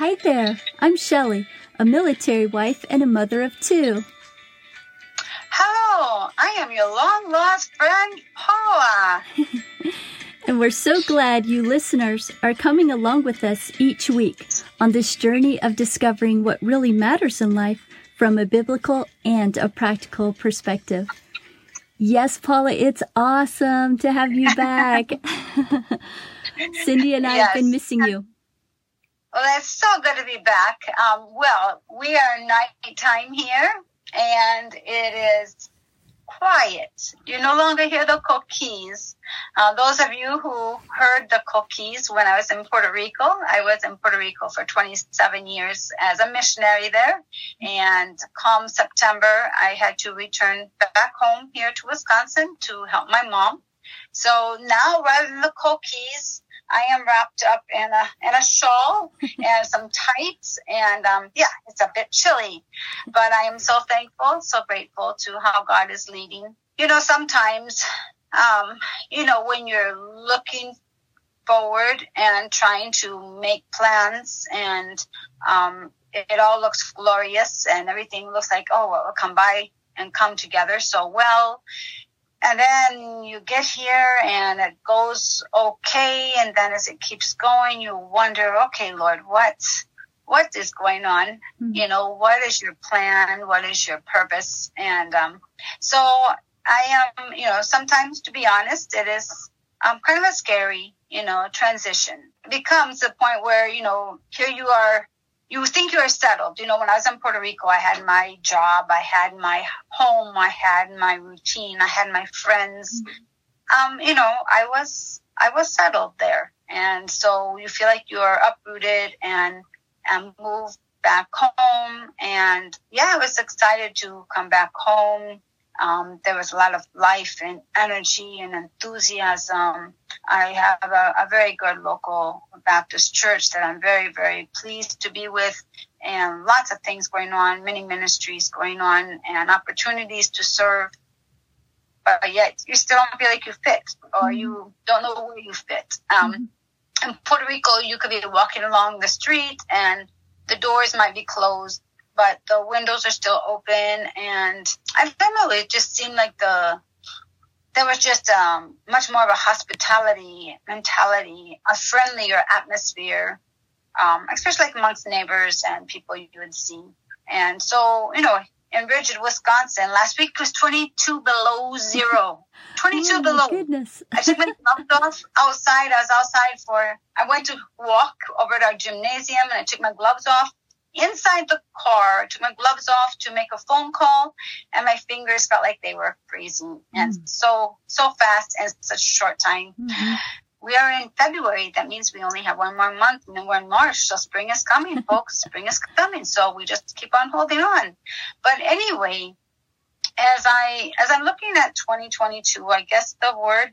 Hi there. I'm Shelley, a military wife and a mother of two. Hello, I am your long lost friend, Paula. and we're so glad you listeners are coming along with us each week on this journey of discovering what really matters in life from a biblical and a practical perspective. Yes, Paula, it's awesome to have you back. Cindy and I yes. have been missing you. Well, that's so good to be back. Um, well, we are nighttime here, and it is quiet. You no longer hear the coquís. Uh, those of you who heard the coquís when I was in Puerto Rico, I was in Puerto Rico for 27 years as a missionary there. And come September, I had to return back home here to Wisconsin to help my mom. So now rather than the coquís, I am wrapped up in a in a shawl and some tights, and um, yeah, it's a bit chilly, but I am so thankful, so grateful to how God is leading. You know, sometimes, um, you know, when you're looking forward and trying to make plans, and um, it, it all looks glorious, and everything looks like oh, well, it'll come by and come together so well and then you get here and it goes okay and then as it keeps going you wonder okay lord what what is going on? Mm-hmm. you know what is your plan? What is your purpose? And um, so i am you know sometimes to be honest it is um, kind of a scary you know transition. It becomes a point where you know here you are you think you're settled. You know, when I was in Puerto Rico, I had my job, I had my home, I had my routine, I had my friends. Mm-hmm. Um, you know, I was I was settled there, and so you feel like you're uprooted and and move back home. And yeah, I was excited to come back home um, there was a lot of life and energy and enthusiasm. I have a, a, very good local Baptist church that I'm very, very pleased to be with, and lots of things going on, many ministries going on, and opportunities to serve. But yet, you still don't feel like you fit, or you don't know where you fit. Um, mm-hmm. In Puerto Rico, you could be walking along the street, and the doors might be closed but the windows are still open. And I don't know, it just seemed like the there was just um, much more of a hospitality mentality, a friendlier atmosphere, um, especially like amongst neighbors and people you would see. And so, you know, in Bridget, Wisconsin, last week was 22 below zero. 22 oh, below. Goodness. I took my gloves off outside. I was outside for, I went to walk over to our gymnasium and I took my gloves off inside the car, took my gloves off to make a phone call, and my fingers felt like they were freezing. And mm. so, so fast and such a short time. Mm-hmm. We are in February. That means we only have one more month, and then we're in March. So spring is coming, folks. spring is coming. So we just keep on holding on. But anyway, as I as I'm looking at 2022, I guess the word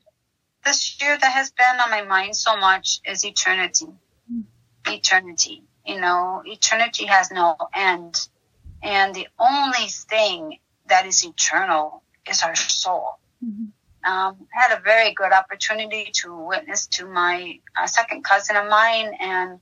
this year that has been on my mind so much is eternity. Mm. Eternity you know, eternity has no end. And the only thing that is eternal is our soul. Mm-hmm. Um, I had a very good opportunity to witness to my uh, second cousin of mine and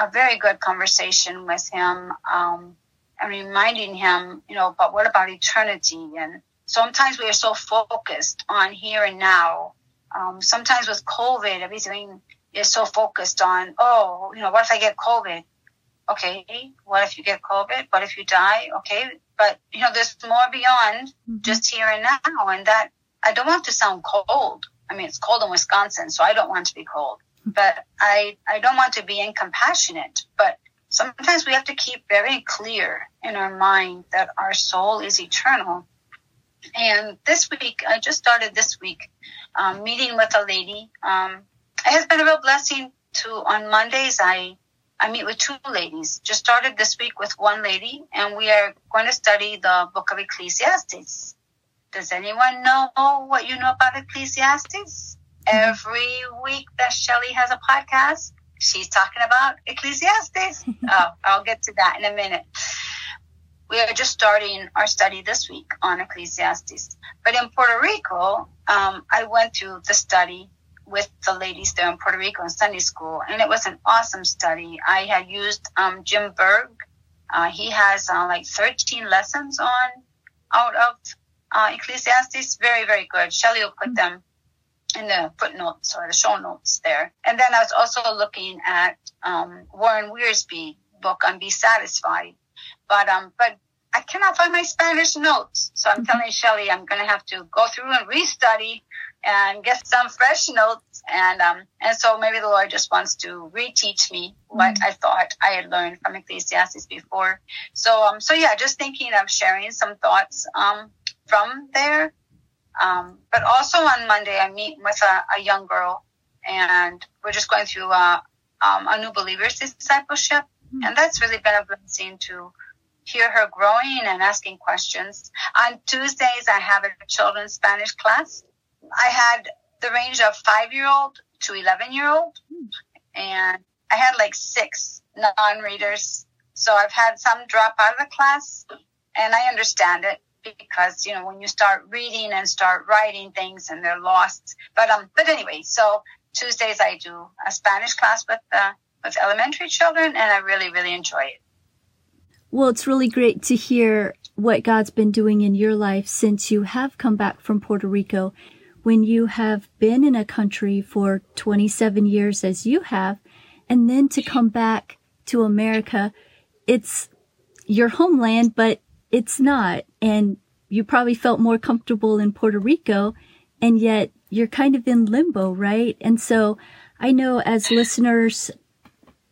a very good conversation with him um, and reminding him, you know, but what about eternity? And sometimes we are so focused on here and now. Um, sometimes with COVID, everything is so focused on, oh, you know, what if I get COVID? Okay, what if you get COVID? What if you die? Okay, but you know, there's more beyond mm-hmm. just here and now, and that I don't want to sound cold. I mean, it's cold in Wisconsin, so I don't want to be cold, mm-hmm. but I I don't want to be incompassionate. But sometimes we have to keep very clear in our mind that our soul is eternal. And this week, I just started this week um, meeting with a lady. Um, it has been a real blessing to on Mondays. I I meet with two ladies. Just started this week with one lady, and we are going to study the book of Ecclesiastes. Does anyone know what you know about Ecclesiastes? Every week that Shelley has a podcast, she's talking about Ecclesiastes. oh, I'll get to that in a minute. We are just starting our study this week on Ecclesiastes. But in Puerto Rico, um, I went through the study with the ladies there in Puerto Rico in Sunday school, and it was an awesome study. I had used um, Jim Berg. Uh, he has uh, like 13 lessons on out of uh, Ecclesiastes. Very, very good. Shelley will put them in the footnotes or the show notes there. And then I was also looking at um, Warren Wiersbe book on Be Satisfied. But um, but I cannot find my Spanish notes. So I'm telling Shelley I'm going to have to go through and restudy and get some fresh notes. And um, and so maybe the Lord just wants to reteach me what mm-hmm. I thought I had learned from Ecclesiastes before. So um, so yeah, just thinking of sharing some thoughts um from there. Um, but also on Monday, I meet with a, a young girl, and we're just going through uh, um, a new believers discipleship, mm-hmm. and that's really been a blessing to hear her growing and asking questions. On Tuesdays, I have a children's Spanish class. I had the range of five year old to 11 year old, and I had like six non readers. So I've had some drop out of the class, and I understand it because you know when you start reading and start writing things and they're lost. But um, but anyway, so Tuesdays I do a Spanish class with uh, with elementary children, and I really really enjoy it. Well, it's really great to hear what God's been doing in your life since you have come back from Puerto Rico. When you have been in a country for 27 years as you have, and then to come back to America, it's your homeland, but it's not. And you probably felt more comfortable in Puerto Rico, and yet you're kind of in limbo, right? And so I know as listeners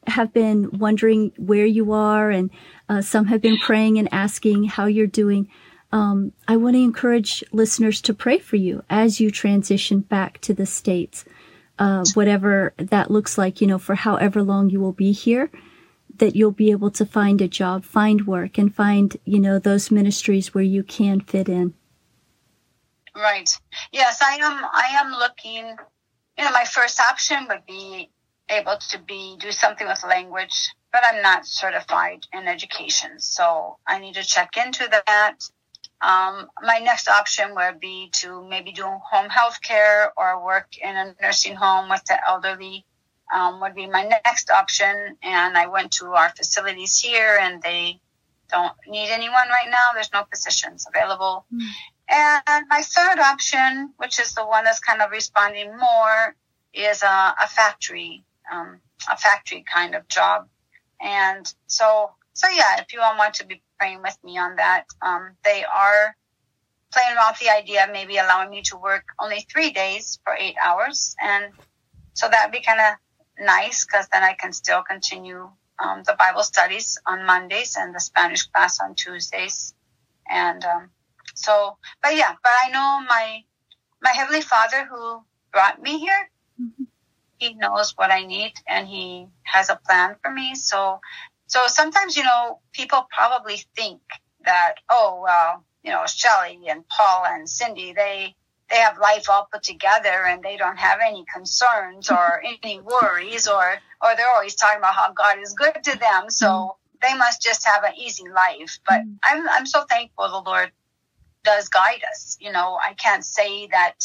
have been wondering where you are, and uh, some have been praying and asking how you're doing. Um, I want to encourage listeners to pray for you as you transition back to the States, uh, whatever that looks like, you know, for however long you will be here that you'll be able to find a job, find work, and find, you know, those ministries where you can fit in. Right. Yes, I am. I am looking. You know, my first option would be able to be do something with language, but I'm not certified in education, so I need to check into that. Um, my next option would be to maybe do home health care or work in a nursing home with the elderly um, would be my next option. And I went to our facilities here, and they don't need anyone right now. There's no positions available. Mm. And my third option, which is the one that's kind of responding more, is a, a factory, um, a factory kind of job. And so, so yeah, if you all want to be praying with me on that, um, they are playing with the idea of maybe allowing me to work only three days for eight hours. And so that'd be kind of nice because then I can still continue um, the Bible studies on Mondays and the Spanish class on Tuesdays. And um, so, but yeah, but I know my my heavenly Father who brought me here. Mm-hmm. He knows what I need and he has a plan for me. So, so sometimes you know people probably think that oh well you know Shelley and Paul and Cindy they they have life all put together and they don't have any concerns or any worries or or they're always talking about how God is good to them. So mm-hmm. they must just have an easy life. But mm-hmm. I'm I'm so thankful the Lord does guide us. You know, I can't say that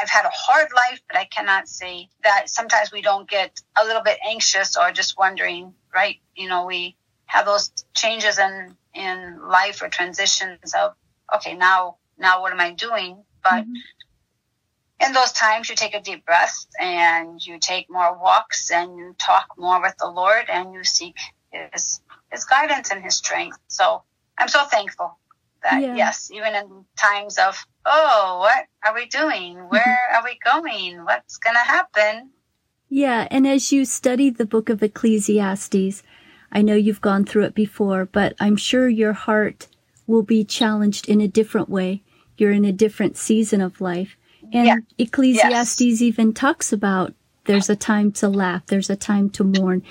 I've had a hard life, but I cannot say that sometimes we don't get a little bit anxious or just wondering, right? You know, we have those changes in in life or transitions of okay, now now what am I doing? But mm-hmm in those times, you take a deep breath and you take more walks and you talk more with the Lord and you seek His His guidance and His strength. So I'm so thankful that yeah. yes, even in times of oh, what are we doing? Where are we going? What's going to happen? Yeah, and as you study the book of Ecclesiastes, I know you've gone through it before, but I'm sure your heart will be challenged in a different way. You're in a different season of life. And yeah. Ecclesiastes yes. even talks about there's a time to laugh, there's a time to mourn,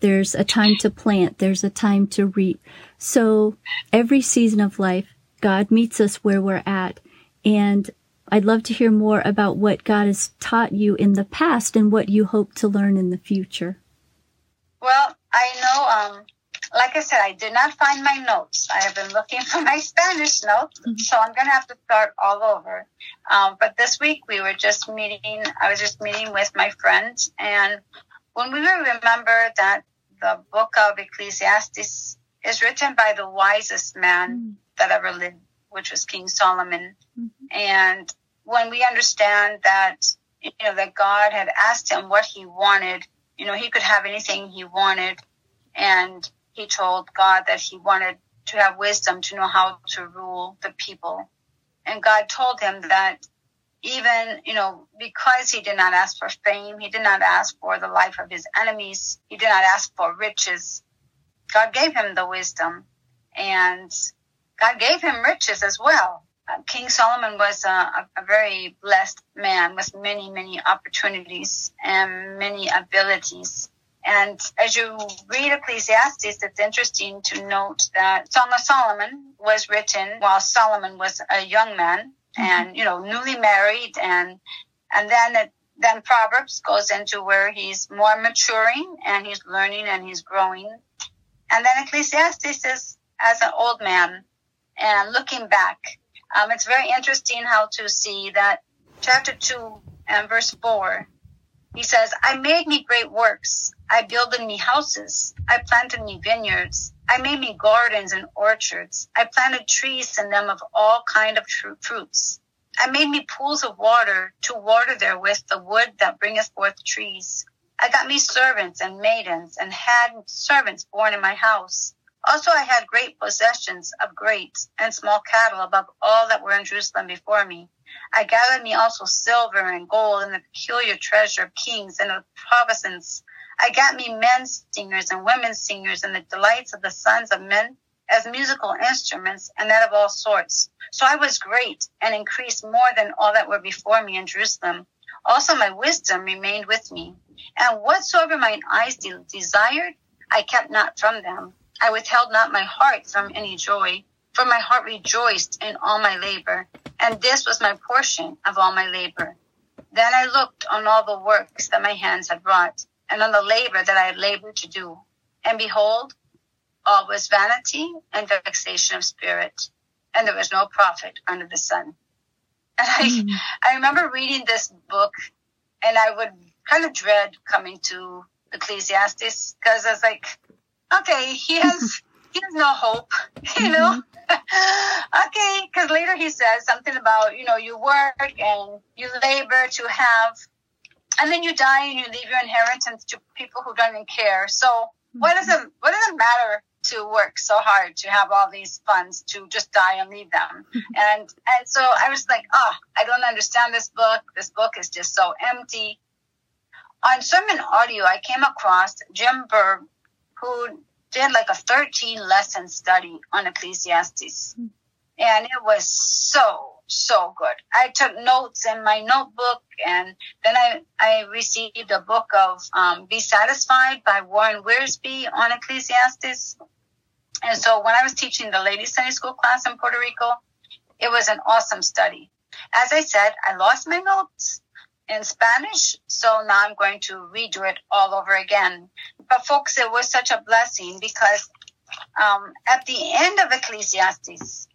there's a time to plant, there's a time to reap. So every season of life, God meets us where we're at. And I'd love to hear more about what God has taught you in the past and what you hope to learn in the future. Well, I know um, like I said, I did not find my notes. I have been looking for my Spanish notes, mm-hmm. so I'm going to have to start all over. Um, but this week we were just meeting, I was just meeting with my friends, and when we remember that the book of Ecclesiastes is written by the wisest man mm-hmm. that ever lived, which was King Solomon. Mm-hmm. And when we understand that, you know, that God had asked him what he wanted, you know, he could have anything he wanted. And he told God that he wanted to have wisdom to know how to rule the people. And God told him that even, you know, because he did not ask for fame, he did not ask for the life of his enemies, he did not ask for riches. God gave him the wisdom and God gave him riches as well. Uh, King Solomon was a, a, a very blessed man with many, many opportunities and many abilities. And as you read Ecclesiastes, it's interesting to note that Song of Solomon was written while Solomon was a young man mm-hmm. and, you know, newly married. And, and then it, then Proverbs goes into where he's more maturing and he's learning and he's growing. And then Ecclesiastes is as an old man and looking back. Um, it's very interesting how to see that chapter 2 and verse 4 he says, I made me great works. I builded me houses. I planted me vineyards. I made me gardens and orchards. I planted trees in them of all kind of tr- fruits. I made me pools of water to water therewith the wood that bringeth forth trees. I got me servants and maidens and had servants born in my house. Also I had great possessions of great and small cattle above all that were in Jerusalem before me. I gathered me also silver and gold and the peculiar treasure of kings and of provinces. I got me men singers and women singers and the delights of the sons of men as musical instruments and that of all sorts. So I was great and increased more than all that were before me in Jerusalem. Also my wisdom remained with me. And whatsoever mine eyes de- desired, I kept not from them. I withheld not my heart from any joy, for my heart rejoiced in all my labor, and this was my portion of all my labor. Then I looked on all the works that my hands had wrought, and on the labor that I had labored to do. And behold, all was vanity and vexation of spirit, and there was no profit under the sun. And I, mm. I remember reading this book, and I would kind of dread coming to Ecclesiastes because I was like, okay, he has he has no hope, you know. Mm-hmm. okay, because later he says something about you know you work and you labor to have, and then you die and you leave your inheritance to people who don't even care. So mm-hmm. what does it what does it matter to work so hard to have all these funds to just die and leave them? and and so I was like, oh, I don't understand this book. This book is just so empty. On sermon audio, I came across Jim Berg, who did like a 13 lesson study on Ecclesiastes. And it was so, so good. I took notes in my notebook and then I, I received a book of um, Be Satisfied by Warren Wiersbe on Ecclesiastes. And so when I was teaching the ladies Sunday school class in Puerto Rico, it was an awesome study. As I said, I lost my notes in Spanish, so now I'm going to redo it all over again. But folks, it was such a blessing because um, at the end of Ecclesiastes,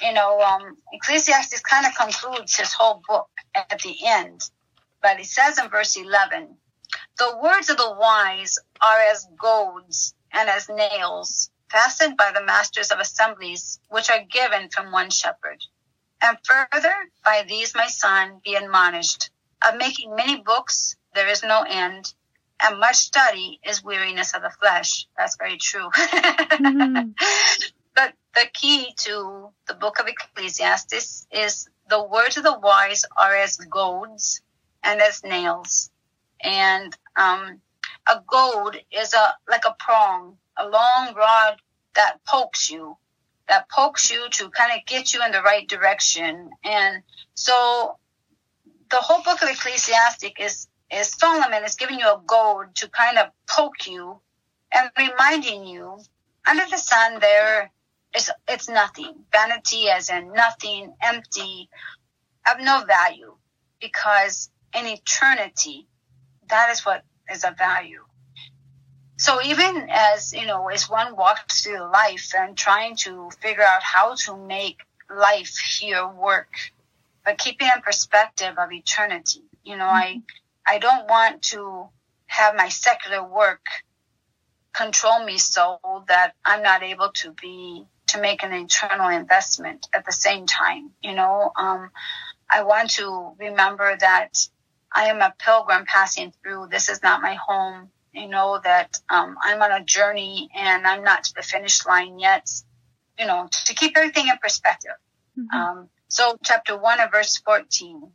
you know, um, Ecclesiastes kind of concludes his whole book at the end. But he says in verse 11, the words of the wise are as goads and as nails fastened by the masters of assemblies, which are given from one shepherd. And further, by these, my son, be admonished of making many books, there is no end, and much study is weariness of the flesh. That's very true. mm-hmm. But the key to the book of Ecclesiastes is the words of the wise are as goads and as nails. And um, a goad is a like a prong, a long rod that pokes you, that pokes you to kind of get you in the right direction. And so the whole book of Ecclesiastic is is Solomon is giving you a goad to kind of poke you and reminding you under the sun there is it's nothing. Vanity as in nothing, empty, of no value. Because in eternity, that is what is of value. so even as you know as one walks through life and trying to figure out how to make life here work but keeping in perspective of eternity you know i i don't want to have my secular work control me so that i'm not able to be to make an internal investment at the same time you know um, i want to remember that i am a pilgrim passing through this is not my home you know that um, I'm on a journey and I'm not to the finish line yet. You know, to keep everything in perspective. Mm-hmm. Um, so, chapter 1 of verse 14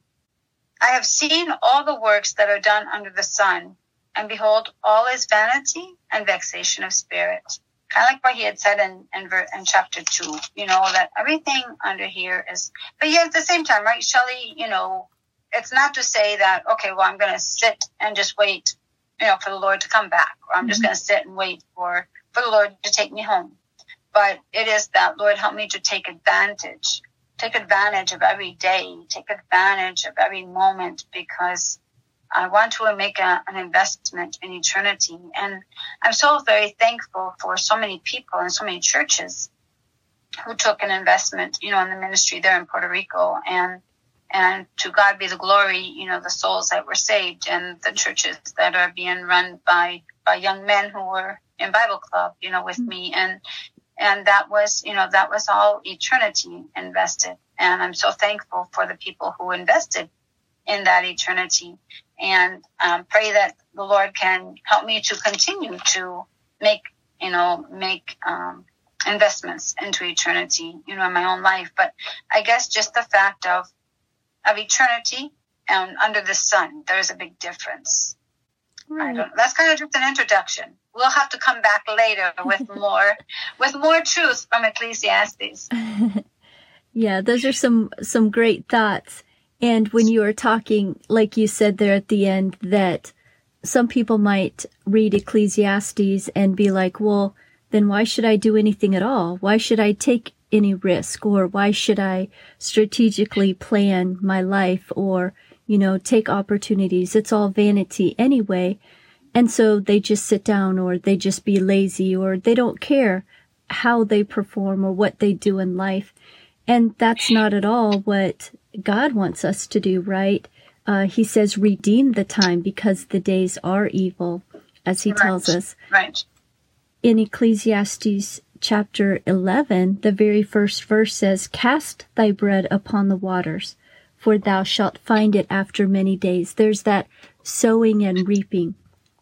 I have seen all the works that are done under the sun, and behold, all is vanity and vexation of spirit. Kind of like what he had said in, in, in chapter 2, you know, that everything under here is, but yet at the same time, right, Shelley, you know, it's not to say that, okay, well, I'm going to sit and just wait you know, for the Lord to come back, or I'm just mm-hmm. going to sit and wait for, for the Lord to take me home. But it is that, Lord, help me to take advantage, take advantage of every day, take advantage of every moment because I want to make a, an investment in eternity. And I'm so very thankful for so many people and so many churches who took an investment, you know, in the ministry there in Puerto Rico. And and to God be the glory, you know, the souls that were saved and the churches that are being run by, by young men who were in Bible club, you know, with mm. me. And, and that was, you know, that was all eternity invested. And I'm so thankful for the people who invested in that eternity and um, pray that the Lord can help me to continue to make, you know, make, um, investments into eternity, you know, in my own life. But I guess just the fact of of eternity and under the sun. There's a big difference. Right. That's kind of just an introduction. We'll have to come back later with more with more truth from Ecclesiastes. yeah, those are some some great thoughts. And when you were talking, like you said there at the end, that some people might read Ecclesiastes and be like, well, then why should I do anything at all? Why should I take any risk or why should I strategically plan my life or, you know, take opportunities? It's all vanity anyway. And so they just sit down or they just be lazy or they don't care how they perform or what they do in life. And that's not at all what God wants us to do, right? Uh, he says, redeem the time because the days are evil, as he right. tells us. Right. In Ecclesiastes chapter 11, the very first verse says, Cast thy bread upon the waters, for thou shalt find it after many days. There's that sowing and reaping,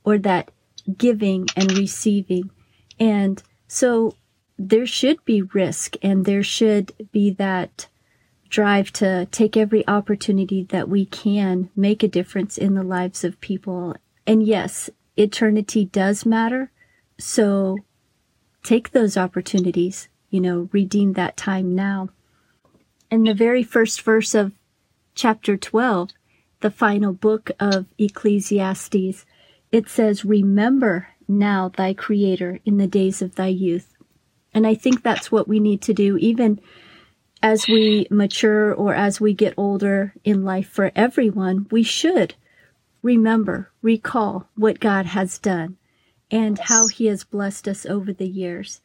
or that giving and receiving. And so there should be risk and there should be that drive to take every opportunity that we can make a difference in the lives of people. And yes, eternity does matter. So take those opportunities, you know, redeem that time now. In the very first verse of chapter 12, the final book of Ecclesiastes, it says, Remember now thy Creator in the days of thy youth. And I think that's what we need to do, even as we mature or as we get older in life for everyone. We should remember, recall what God has done and yes. how he has blessed us over the years.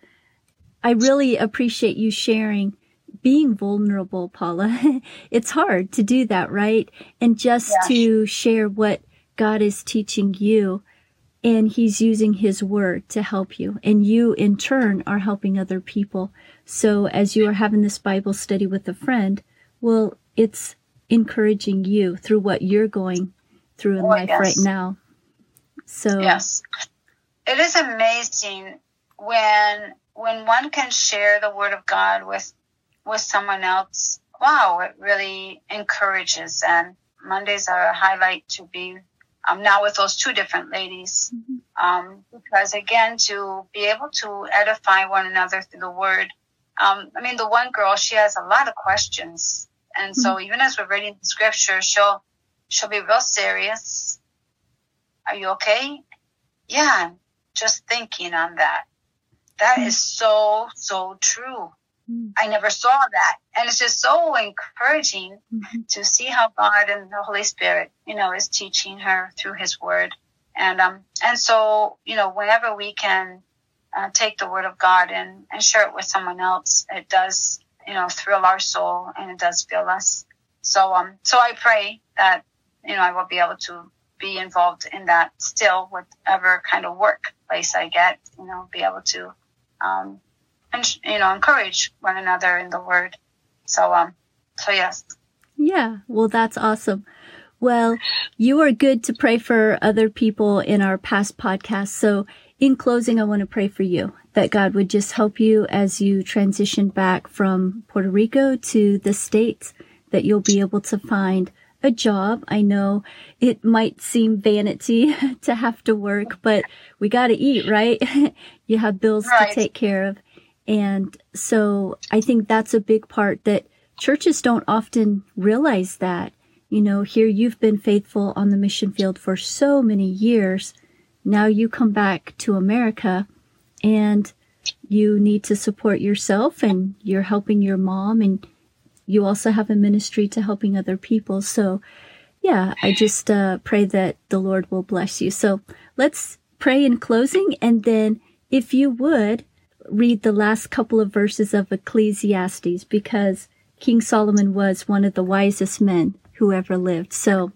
I really appreciate you sharing being vulnerable, Paula. it's hard to do that, right? And just yeah. to share what God is teaching you and he's using his word to help you. And you in turn are helping other people. So as you are having this Bible study with a friend, well, it's encouraging you through what you're going through in oh, life yes. right now. So yes it is amazing when when one can share the word of God with with someone else. Wow, it really encourages. And Mondays are a highlight to be um, now with those two different ladies, mm-hmm. um, because again, to be able to edify one another through the word. Um, I mean, the one girl, she has a lot of questions, and mm-hmm. so even as we're reading the scripture, she'll she'll be real serious. Are you okay? Yeah, just thinking on that. That mm-hmm. is so, so true. Mm-hmm. I never saw that. And it's just so encouraging mm-hmm. to see how God and the Holy Spirit, you know, is teaching her through his word And um, and so you know, whenever we can uh, take the word of God and and share it with someone else, it does you know thrill our soul and it does fill us. So um, so I pray that you know I will be able to be involved in that still, whatever kind of workplace I get. You know, be able to um, and you know encourage one another in the word. So um, so yes. Yeah, well, that's awesome. Well, you are good to pray for other people in our past podcast So in closing, I want to pray for you that God would just help you as you transition back from Puerto Rico to the States, that you'll be able to find a job. I know it might seem vanity to have to work, but we got to eat, right? you have bills right. to take care of. And so I think that's a big part that churches don't often realize that you know, here you've been faithful on the mission field for so many years. Now you come back to America and you need to support yourself and you're helping your mom and you also have a ministry to helping other people. So yeah, I just uh, pray that the Lord will bless you. So let's pray in closing. And then if you would read the last couple of verses of Ecclesiastes because King Solomon was one of the wisest men who ever lived. So,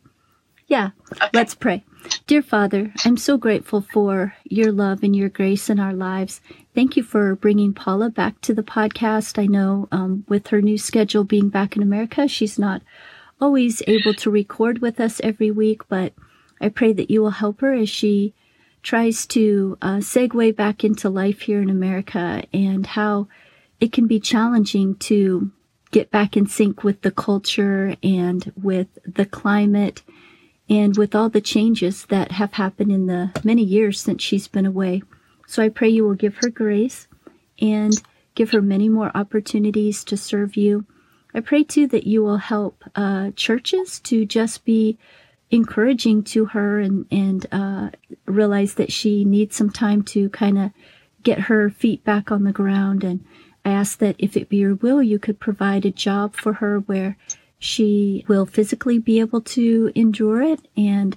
yeah, okay. let's pray. Dear Father, I'm so grateful for your love and your grace in our lives. Thank you for bringing Paula back to the podcast. I know um, with her new schedule being back in America, she's not always able to record with us every week, but I pray that you will help her as she tries to uh, segue back into life here in America and how it can be challenging to get back in sync with the culture and with the climate and with all the changes that have happened in the many years since she's been away. So I pray you will give her grace and give her many more opportunities to serve you. I pray too that you will help uh, churches to just be encouraging to her and and uh, realize that she needs some time to kind of get her feet back on the ground and I ask that if it be your will, you could provide a job for her where she will physically be able to endure it and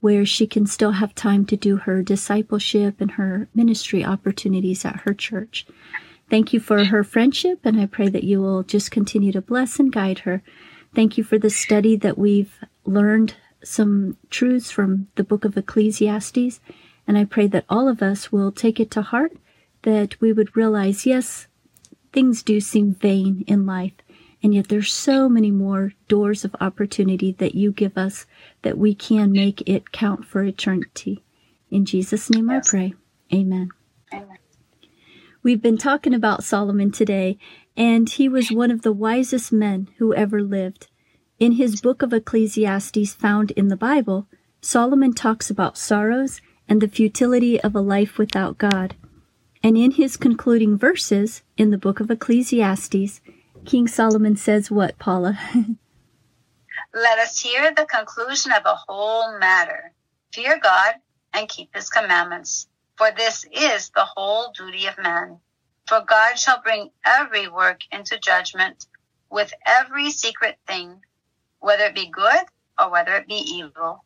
where she can still have time to do her discipleship and her ministry opportunities at her church. Thank you for her friendship, and I pray that you will just continue to bless and guide her. Thank you for the study that we've learned some truths from the book of Ecclesiastes, and I pray that all of us will take it to heart, that we would realize, yes, things do seem vain in life. And yet there's so many more doors of opportunity that you give us that we can make it count for eternity. In Jesus' name yes. I pray. Amen. Amen. We've been talking about Solomon today, and he was one of the wisest men who ever lived. In his book of Ecclesiastes found in the Bible, Solomon talks about sorrows and the futility of a life without God. And in his concluding verses in the book of Ecclesiastes, King Solomon says what, Paula? Let us hear the conclusion of the whole matter. Fear God and keep his commandments, for this is the whole duty of man. For God shall bring every work into judgment with every secret thing, whether it be good or whether it be evil.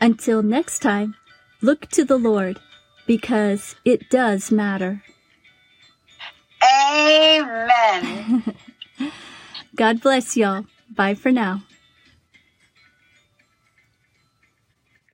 Until next time, look to the Lord because it does matter. Amen. God bless y'all. Bye for now.